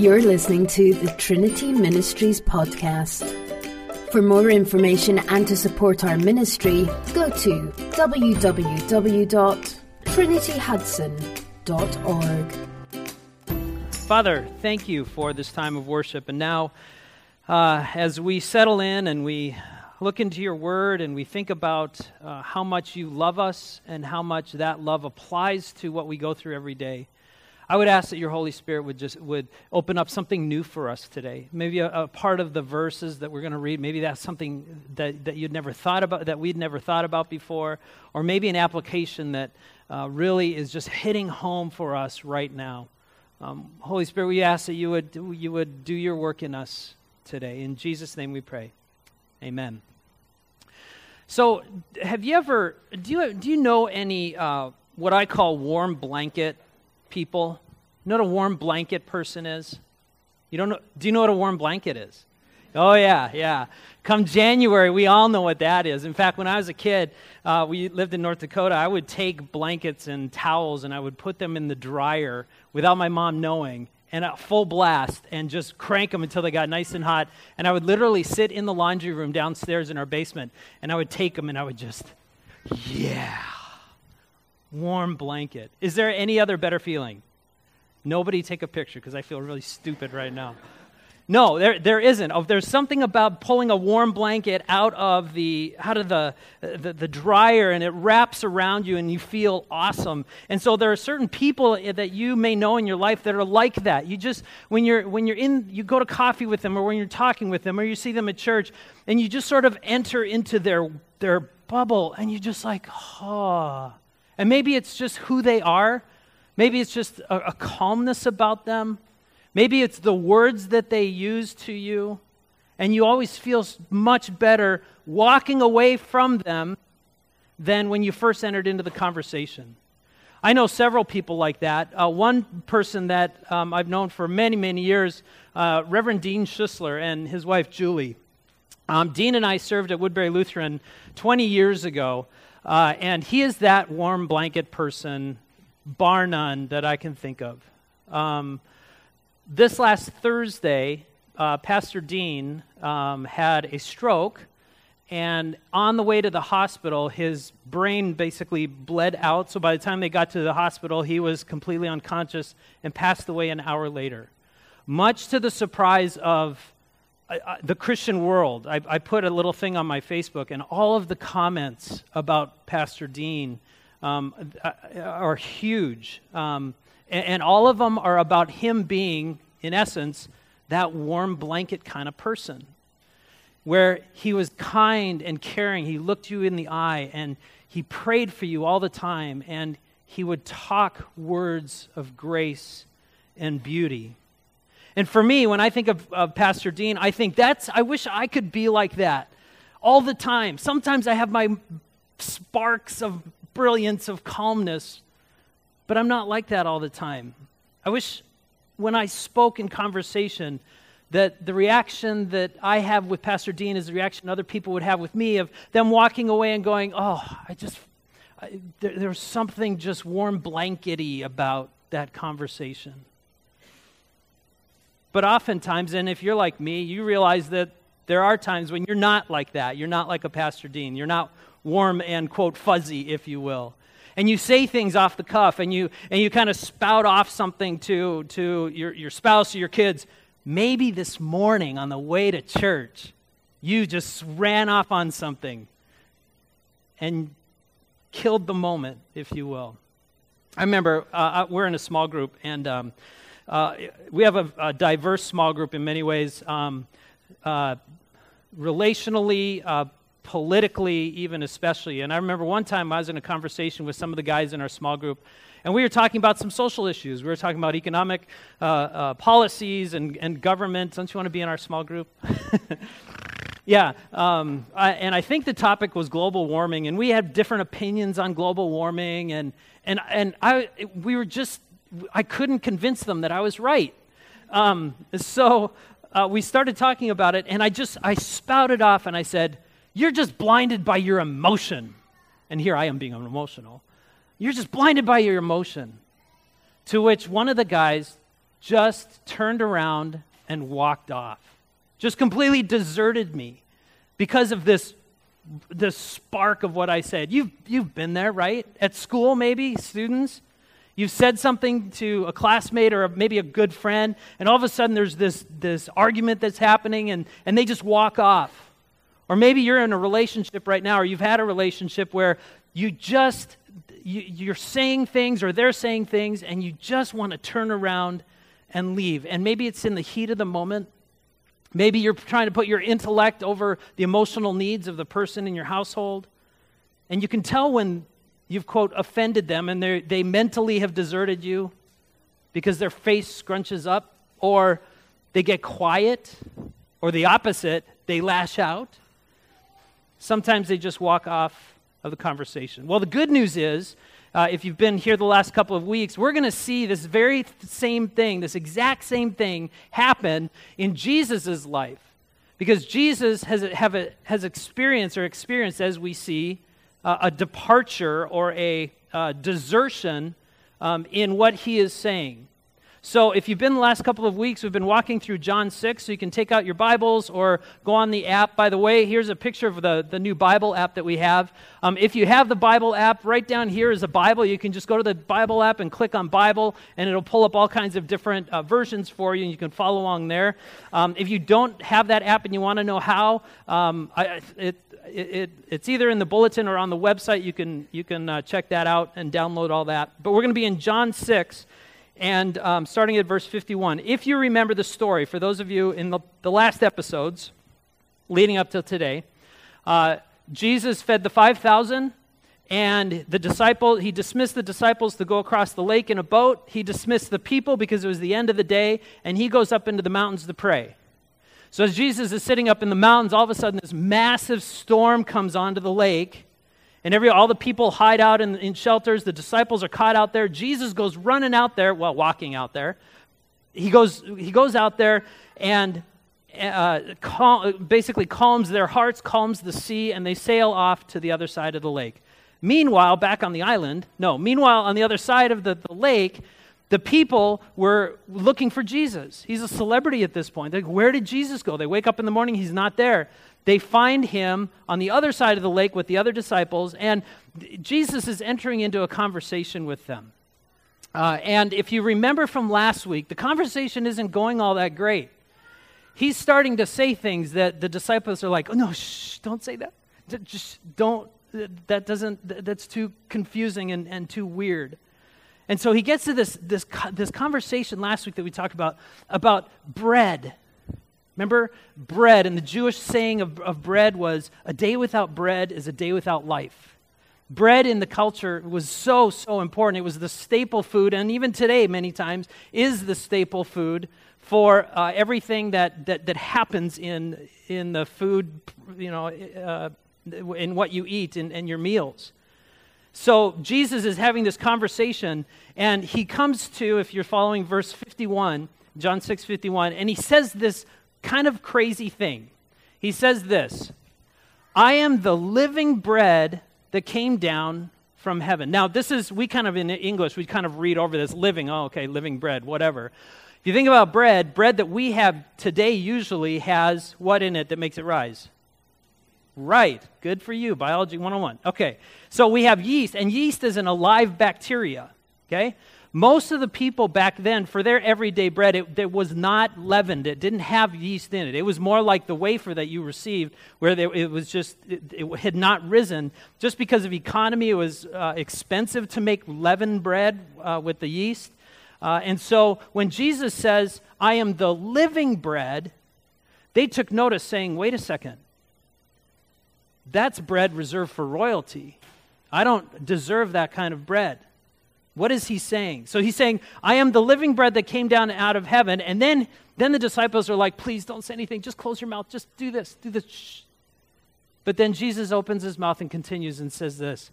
You're listening to the Trinity Ministries podcast. For more information and to support our ministry, go to www.trinityhudson.org. Father, thank you for this time of worship. And now, uh, as we settle in and we look into your word and we think about uh, how much you love us and how much that love applies to what we go through every day. I would ask that your Holy Spirit would just would open up something new for us today. Maybe a, a part of the verses that we're going to read, maybe that's something that, that you'd never thought about, that we'd never thought about before, or maybe an application that uh, really is just hitting home for us right now. Um, Holy Spirit, we ask that you would, you would do your work in us today. In Jesus' name we pray. Amen. So, have you ever, do you, do you know any, uh, what I call warm blanket people? You know what a warm blanket person is? You don't know, do you know what a warm blanket is? Oh, yeah, yeah. Come January, we all know what that is. In fact, when I was a kid, uh, we lived in North Dakota, I would take blankets and towels and I would put them in the dryer without my mom knowing and at full blast and just crank them until they got nice and hot. And I would literally sit in the laundry room downstairs in our basement and I would take them and I would just, yeah warm blanket. Is there any other better feeling? Nobody take a picture because I feel really stupid right now. No, there, there isn't. Oh, there's something about pulling a warm blanket out of the out of the, the, the dryer and it wraps around you and you feel awesome. And so there are certain people that you may know in your life that are like that. You just when you're when you're in you go to coffee with them or when you're talking with them or you see them at church and you just sort of enter into their their bubble and you just like, oh, and maybe it's just who they are. Maybe it's just a, a calmness about them. Maybe it's the words that they use to you. And you always feel much better walking away from them than when you first entered into the conversation. I know several people like that. Uh, one person that um, I've known for many, many years, uh, Reverend Dean Schussler and his wife Julie. Um, Dean and I served at Woodbury Lutheran 20 years ago. Uh, and he is that warm blanket person, bar none, that I can think of. Um, this last Thursday, uh, Pastor Dean um, had a stroke, and on the way to the hospital, his brain basically bled out. So by the time they got to the hospital, he was completely unconscious and passed away an hour later. Much to the surprise of the Christian world. I, I, put a little thing on my Facebook, and all of the comments about Pastor Dean um, uh, are huge. Um, and, and, all of them are about him being, in essence, that warm blanket kind of person, where he was kind and caring. He looked you in the eye, and he prayed for you all the time, and he would talk words of grace and beauty. And for me, when I think of, of Pastor Dean, I think that's, I wish I could be like that all the time. Sometimes I have my sparks of brilliance, of calmness, but I'm not like that all the time. I wish when I spoke in conversation, that the reaction that I have with Pastor Dean is the reaction other people would have with me of them walking away and going, Oh, I just, I, there, there's something just warm blankety about that conversation. But oftentimes, and if you're like me, you realize that there are times when you're not like that. You're not like a Pastor Dean. You're not warm and, quote, fuzzy, if you will. And you say things off the cuff and you, and you kind of spout off something to, to your, your spouse or your kids. Maybe this morning on the way to church, you just ran off on something and killed the moment, if you will. I remember uh, uh we're in a small group, and um, uh, we have a, a, diverse small group in many ways, um, uh, relationally, uh, politically, even especially. And I remember one time I was in a conversation with some of the guys in our small group, and we were talking about some social issues. We were talking about economic uh, uh, policies and, and government. Don't you want to be in our small group? yeah, um, I, and I think the topic was global warming, and we had different opinions on global warming, and and and I we were just I couldn't convince them that I was right. Um, so uh, we started talking about it, and I just I spouted off and I said, "You're just blinded by your emotion." And here I am being emotional. You're just blinded by your emotion. To which one of the guys just turned around and walked off. Just completely deserted me because of this this spark of what I said. You've you've been there, right? At school maybe, students, you've said something to a classmate or maybe a good friend and all of a sudden there's this this argument that's happening and and they just walk off. Or maybe you're in a relationship right now or you've had a relationship where you just you, you're saying things or they're saying things and you just want to turn around and leave. And maybe it's in the heat of the moment. Maybe you're trying to put your intellect over the emotional needs of the person in your household. And you can tell when you've, quote, offended them and they mentally have deserted you because their face scrunches up, or they get quiet, or the opposite, they lash out. Sometimes they just walk off of the conversation. Well, the good news is uh, if you've been here the last couple of weeks, we're going to see this very same thing, this exact same thing happen in Jesus' life. Because Jesus has, have a, has experienced or experienced, as we see, uh, a departure or a uh, desertion um, in what he is saying. So, if you've been the last couple of weeks, we've been walking through John 6, so you can take out your Bibles or go on the app. By the way, here's a picture of the, the new Bible app that we have. Um, if you have the Bible app, right down here is a Bible. You can just go to the Bible app and click on Bible, and it'll pull up all kinds of different uh, versions for you, and you can follow along there. Um, if you don't have that app and you want to know how, um, I, it, it, it's either in the bulletin or on the website. You can, you can uh, check that out and download all that. But we're going to be in John 6 and um, starting at verse 51. If you remember the story, for those of you in the, the last episodes leading up to today, uh, Jesus fed the 5,000, and the disciple, he dismissed the disciples to go across the lake in a boat. He dismissed the people because it was the end of the day, and he goes up into the mountains to pray. So as Jesus is sitting up in the mountains, all of a sudden this massive storm comes onto the lake and every, all the people hide out in, in shelters. The disciples are caught out there. Jesus goes running out there, well, walking out there. He goes, he goes out there and uh, cal- basically calms their hearts, calms the sea, and they sail off to the other side of the lake. Meanwhile, back on the island, no, meanwhile, on the other side of the, the lake, the people were looking for Jesus. He's a celebrity at this point. Like, where did Jesus go? They wake up in the morning, he's not there. They find him on the other side of the lake with the other disciples, and Jesus is entering into a conversation with them. Uh, and if you remember from last week, the conversation isn't going all that great. He's starting to say things that the disciples are like, oh, no, shh, don't say that. Just don't, that doesn't, that's too confusing and, and too weird. And so he gets to this, this, this conversation last week that we talked about, about bread Remember bread, and the Jewish saying of, of bread was a day without bread is a day without life. Bread in the culture was so, so important. It was the staple food, and even today, many times, is the staple food for uh, everything that, that, that happens in, in the food, you know, uh, in what you eat and, and your meals. So Jesus is having this conversation, and he comes to, if you're following verse 51, John 6 51, and he says this kind of crazy thing. He says this I am the living bread that came down from heaven. Now, this is, we kind of in English, we kind of read over this living, oh, okay, living bread, whatever. If you think about bread, bread that we have today usually has what in it that makes it rise? Right. Good for you. Biology 101. Okay. So we have yeast, and yeast is an alive bacteria. Okay? Most of the people back then, for their everyday bread, it, it, was not leavened. It didn't have yeast in it. It was more like the wafer that you received, where they, it was just, it, it, had not risen. Just because of economy, it was uh, expensive to make leavened bread uh, with the yeast. Uh, and so when Jesus says, I am the living bread, they took notice, saying, wait a second. That's bread reserved for royalty. I don't deserve that kind of bread. What is he saying? So he's saying, I am the living bread that came down out of heaven. And then, then the disciples are like, please don't say anything. Just close your mouth. Just do this. Do this. But then Jesus opens his mouth and continues and says this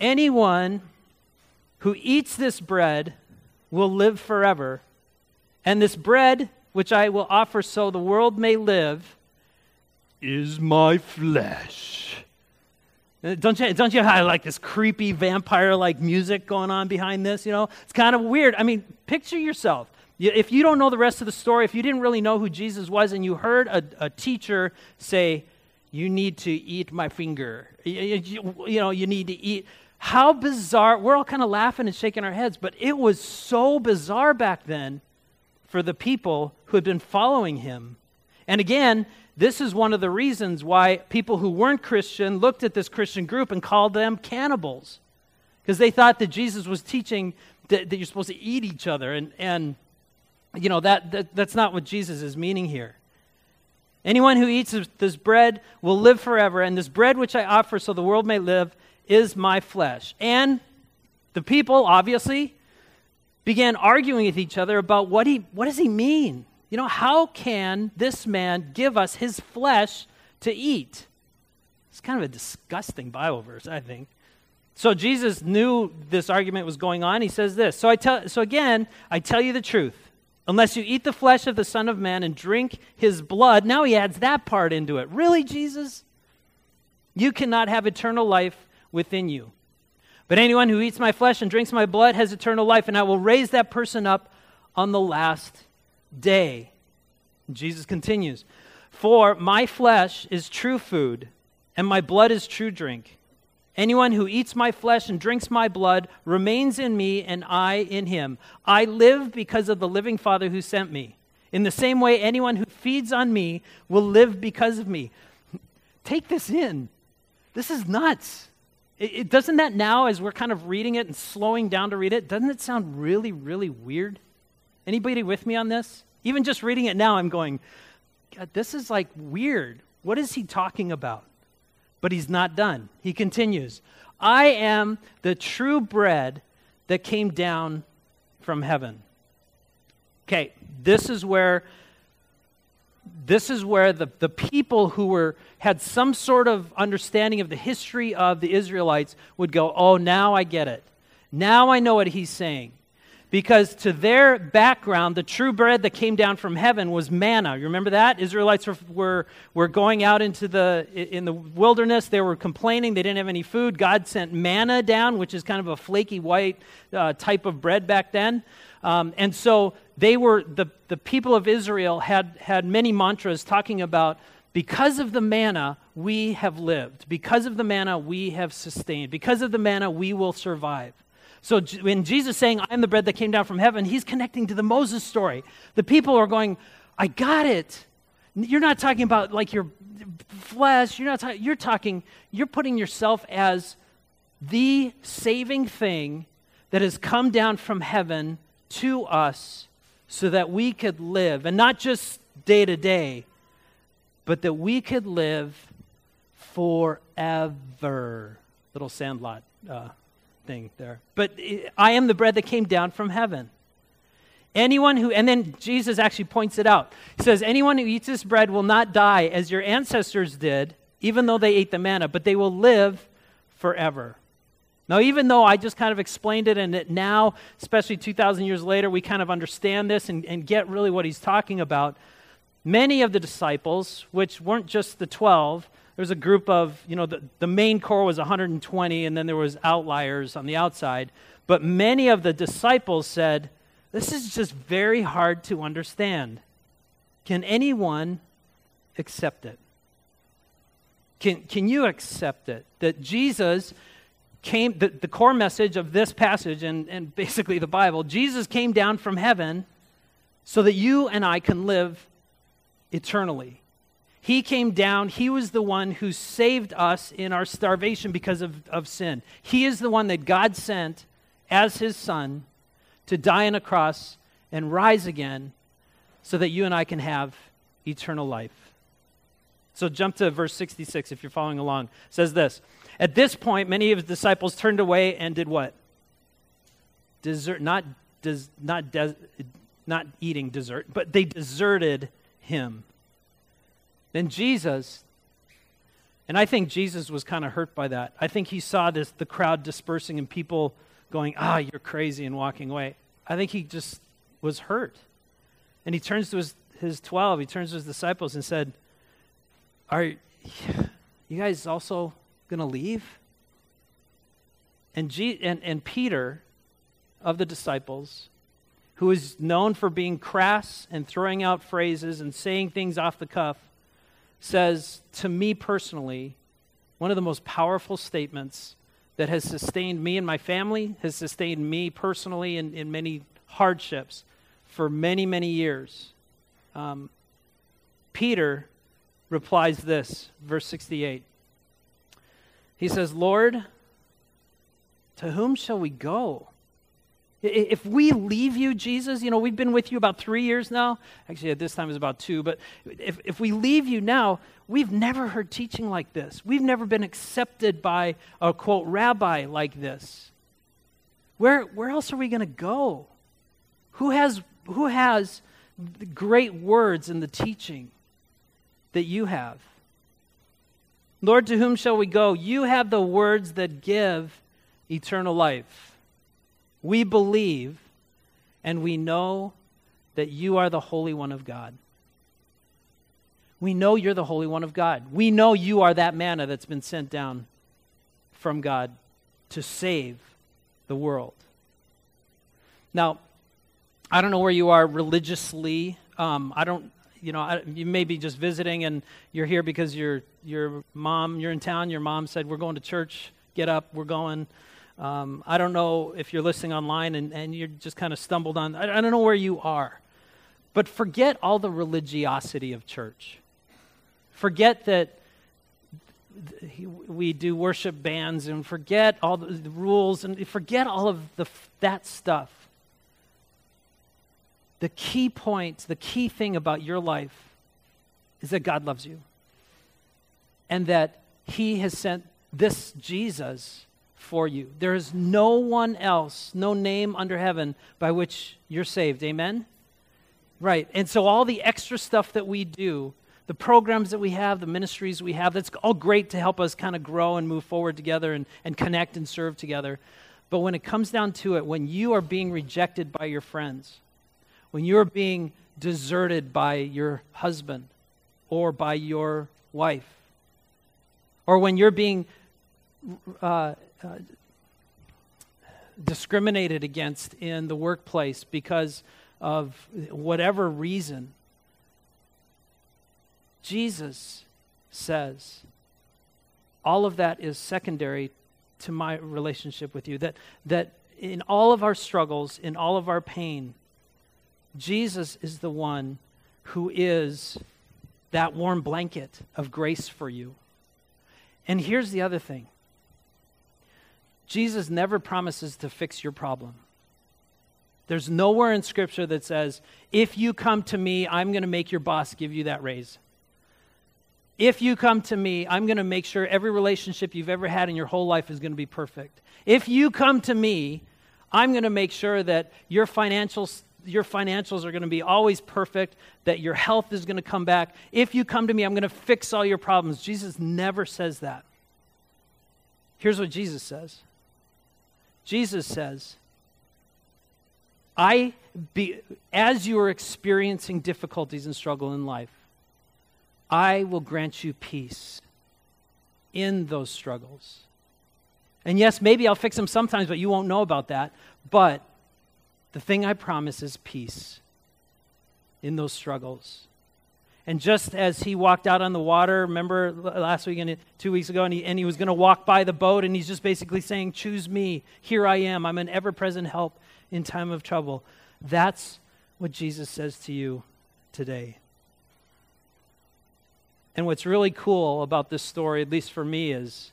Anyone who eats this bread will live forever. And this bread, which I will offer so the world may live, is my flesh. Uh, don't you, don't you have like this creepy vampire like music going on behind this? You know, it's kind of weird. I mean, picture yourself. If you don't know the rest of the story, if you didn't really know who Jesus was and you heard a, a teacher say, You need to eat my finger, you, you, you know, you need to eat. How bizarre. We're all kind of laughing and shaking our heads, but it was so bizarre back then for the people who had been following him. And again, this is one of the reasons why people who weren't Christian looked at this Christian group and called them cannibals. Because they thought that Jesus was teaching that, that, you're supposed to eat each other. And, and you know, that, that, that's not what Jesus is meaning here. Anyone who eats this bread will live forever, and this bread which I offer so the world may live is my flesh. And the people, obviously, began arguing with each other about what, he, what does he mean? You know, how can this man give us his flesh to eat? It's kind of a disgusting Bible verse, I think. So Jesus knew this argument was going on. He says this. So I tell so again, I tell you the truth. Unless you eat the flesh of the Son of Man and drink his blood, now he adds that part into it. Really, Jesus? You cannot have eternal life within you. But anyone who eats my flesh and drinks my blood has eternal life, and I will raise that person up on the last day. Jesus continues, For my flesh is true food, and my blood is true drink. Anyone who eats my flesh and drinks my blood remains in me, and I in him. I live because of the living Father who sent me. In the same way, anyone who feeds on me will live because of me. Take this in. This is nuts. It, it, doesn't that now, as we're kind of reading it and slowing down to read it, doesn't it sound really, really weird? Anybody with me on this? Even just reading it now, I'm going, God, this is like weird. What is he talking about? But he's not done. He continues I am the true bread that came down from heaven. Okay, this is where this is where the, the people who were had some sort of understanding of the history of the Israelites would go, Oh, now I get it. Now I know what he's saying because to their background, the true bread that came down from heaven was manna. You remember that? Israelites were, were, were going out into the, in the wilderness. They were complaining they didn't have any food. God sent manna down, which is kind of a flaky white uh, type of bread back then. Um, and so they were, the, the people of Israel had, had many mantras talking about because of the manna, we have lived. Because of the manna, we have sustained. Because of the manna, we will survive. So when Jesus saying, I am the bread that came down from heaven, he's connecting to the Moses story. The people are going, I got it. You're not talking about like your flesh. You're not talking, you're talking, you're putting yourself as the saving thing that has come down from heaven to us so that we could live, and not just day to day, but that we could live forever. Little sandlot uh, thing there. But I am the bread that came down from heaven. Anyone who, and then Jesus actually points it out. He says, Anyone who eats this bread will not die as your ancestors did, even though they ate the manna, but they will live forever. Now, even though I just kind of explained it, and that now, especially 2,000 years later, we kind of understand this and, and get really what he's talking about, many of the disciples, which weren't just the 12, there was a group of, you know, the, the main core was 120, and then there was outliers on the outside. But many of the disciples said, this is just very hard to understand. Can anyone accept it? Can, can you accept it? That Jesus came, the, the core message of this passage and, and basically the Bible, Jesus came down from heaven so that you and I can live eternally. He came down. He was the one who saved us in our starvation because of, of sin. He is the one that God sent as his son to die on a cross and rise again so that you and I can have eternal life. So jump to verse 66 if you're following along. It says this At this point, many of his disciples turned away and did what? Desert, not, des, not, des, not eating dessert, but they deserted him. Then Jesus, and I think Jesus was kind of hurt by that. I think he saw this the crowd dispersing and people going, "Ah, you're crazy," and walking away. I think he just was hurt. And he turns to his, his 12, he turns to his disciples and said, Are you guys also going to leave? And, and, and Peter, of the disciples, who is known for being crass and throwing out phrases and saying things off the cuff, says to me personally one of the most powerful statements that has sustained me and my family, has sustained me personally in, in many hardships for many, many years. Um, Peter replies this, verse 68. He says, Lord, to whom shall we go? If we leave you, Jesus, you know, we've been with you about three years now. Actually, at this time it's about two. But if, if we leave you now, we've never heard teaching like this. We've never been accepted by a quote rabbi like this. Where, where else are we going to go? Who has, who has the great words in the teaching that you have? Lord, to whom shall we go? You have the words that give eternal life. We believe and we know that you are the Holy One of God. We know you're the Holy One of God. We know you are that manna that's been sent down from God to save the world. Now, I don't know where you are religiously. Um, I don't, you know, you may be just visiting and you're here because your your mom, you're in town. Your mom said we're going to church. Get up, we're going. Um, I don't know if you're listening online and, and you're just kind of stumbled on, I, I don't know where you are. But forget all the religiosity of church. Forget that we do worship bands and forget all the, rules and forget all of the, that stuff. The key point, the key thing about your life is that God loves you and that He has sent this Jesus for you. There is no one else, no name under heaven by which you're saved. Amen? Right. And so all the extra stuff that we do, the programs that we have, the ministries we have, that's all great to help us kind of grow and move forward together and, and connect and serve together. But when it comes down to it, when you are being rejected by your friends, when you're being deserted by your husband or by your wife, or when you're being uh, uh, discriminated against in the workplace because of whatever reason, Jesus says, all of that is secondary to my relationship with you. That, that in all of our struggles, in all of our pain, Jesus is the one who is that warm blanket of grace for you. And here's the other thing Jesus never promises to fix your problem. There's nowhere in Scripture that says, if you come to me, I'm going to make your boss give you that raise. If you come to me, I'm going to make sure every relationship you've ever had in your whole life is going to be perfect. If you come to me, I'm going to make sure that your financials, your financials are going to be always perfect, that your health is going to come back. If you come to me, I'm going to fix all your problems. Jesus never says that. Here's what Jesus says Jesus says, I be, as you are experiencing difficulties and struggle in life, I will grant you peace in those struggles. And yes, maybe I'll fix them sometimes, but you won't know about that. But the thing I promise is peace in those struggles. And just as he walked out on the water, remember last week and two weeks ago, and he, and he was going to walk by the boat, and he's just basically saying, Choose me. Here I am. I'm an ever present help in time of trouble. That's what Jesus says to you today. And what's really cool about this story, at least for me, is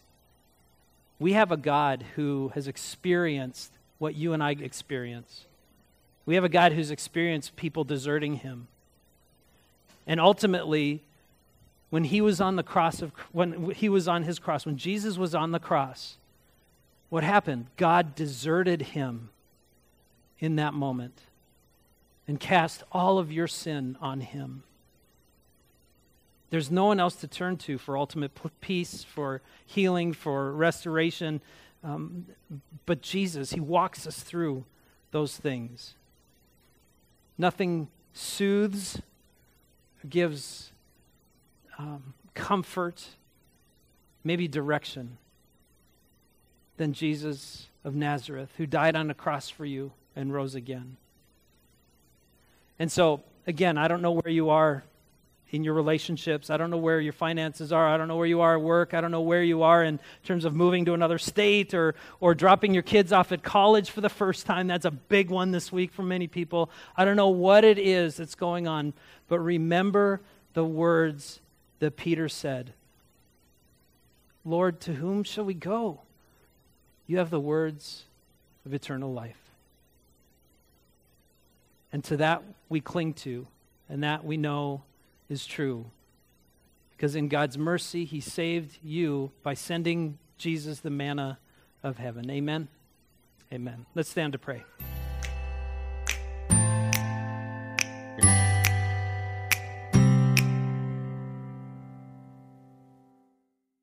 we have a God who has experienced what you and I experience. We have a God who's experienced people deserting him. And ultimately, when he was on the cross of when he was on his cross, when Jesus was on the cross, what happened? God deserted him in that moment and cast all of your sin on him. There's no one else to turn to for ultimate peace, for healing, for restoration. Um, but Jesus, He walks us through those things. Nothing soothes gives um, comfort, maybe direction, than Jesus of Nazareth, who died on a cross for you and rose again. And so, again, I don't know where you are in your relationships. I don't know where your finances are. I don't know where you are at work. I don't know where you are in terms of moving to another state or, or dropping your kids off at college for the first time. That's a big one this week for many people. I don't know what it is that's going on, but remember the words that Peter said Lord, to whom shall we go? You have the words of eternal life. And to that we cling to, and that we know is true. Because in God's mercy, He saved you by sending Jesus the manna of heaven. Amen. Amen. Let's stand to pray.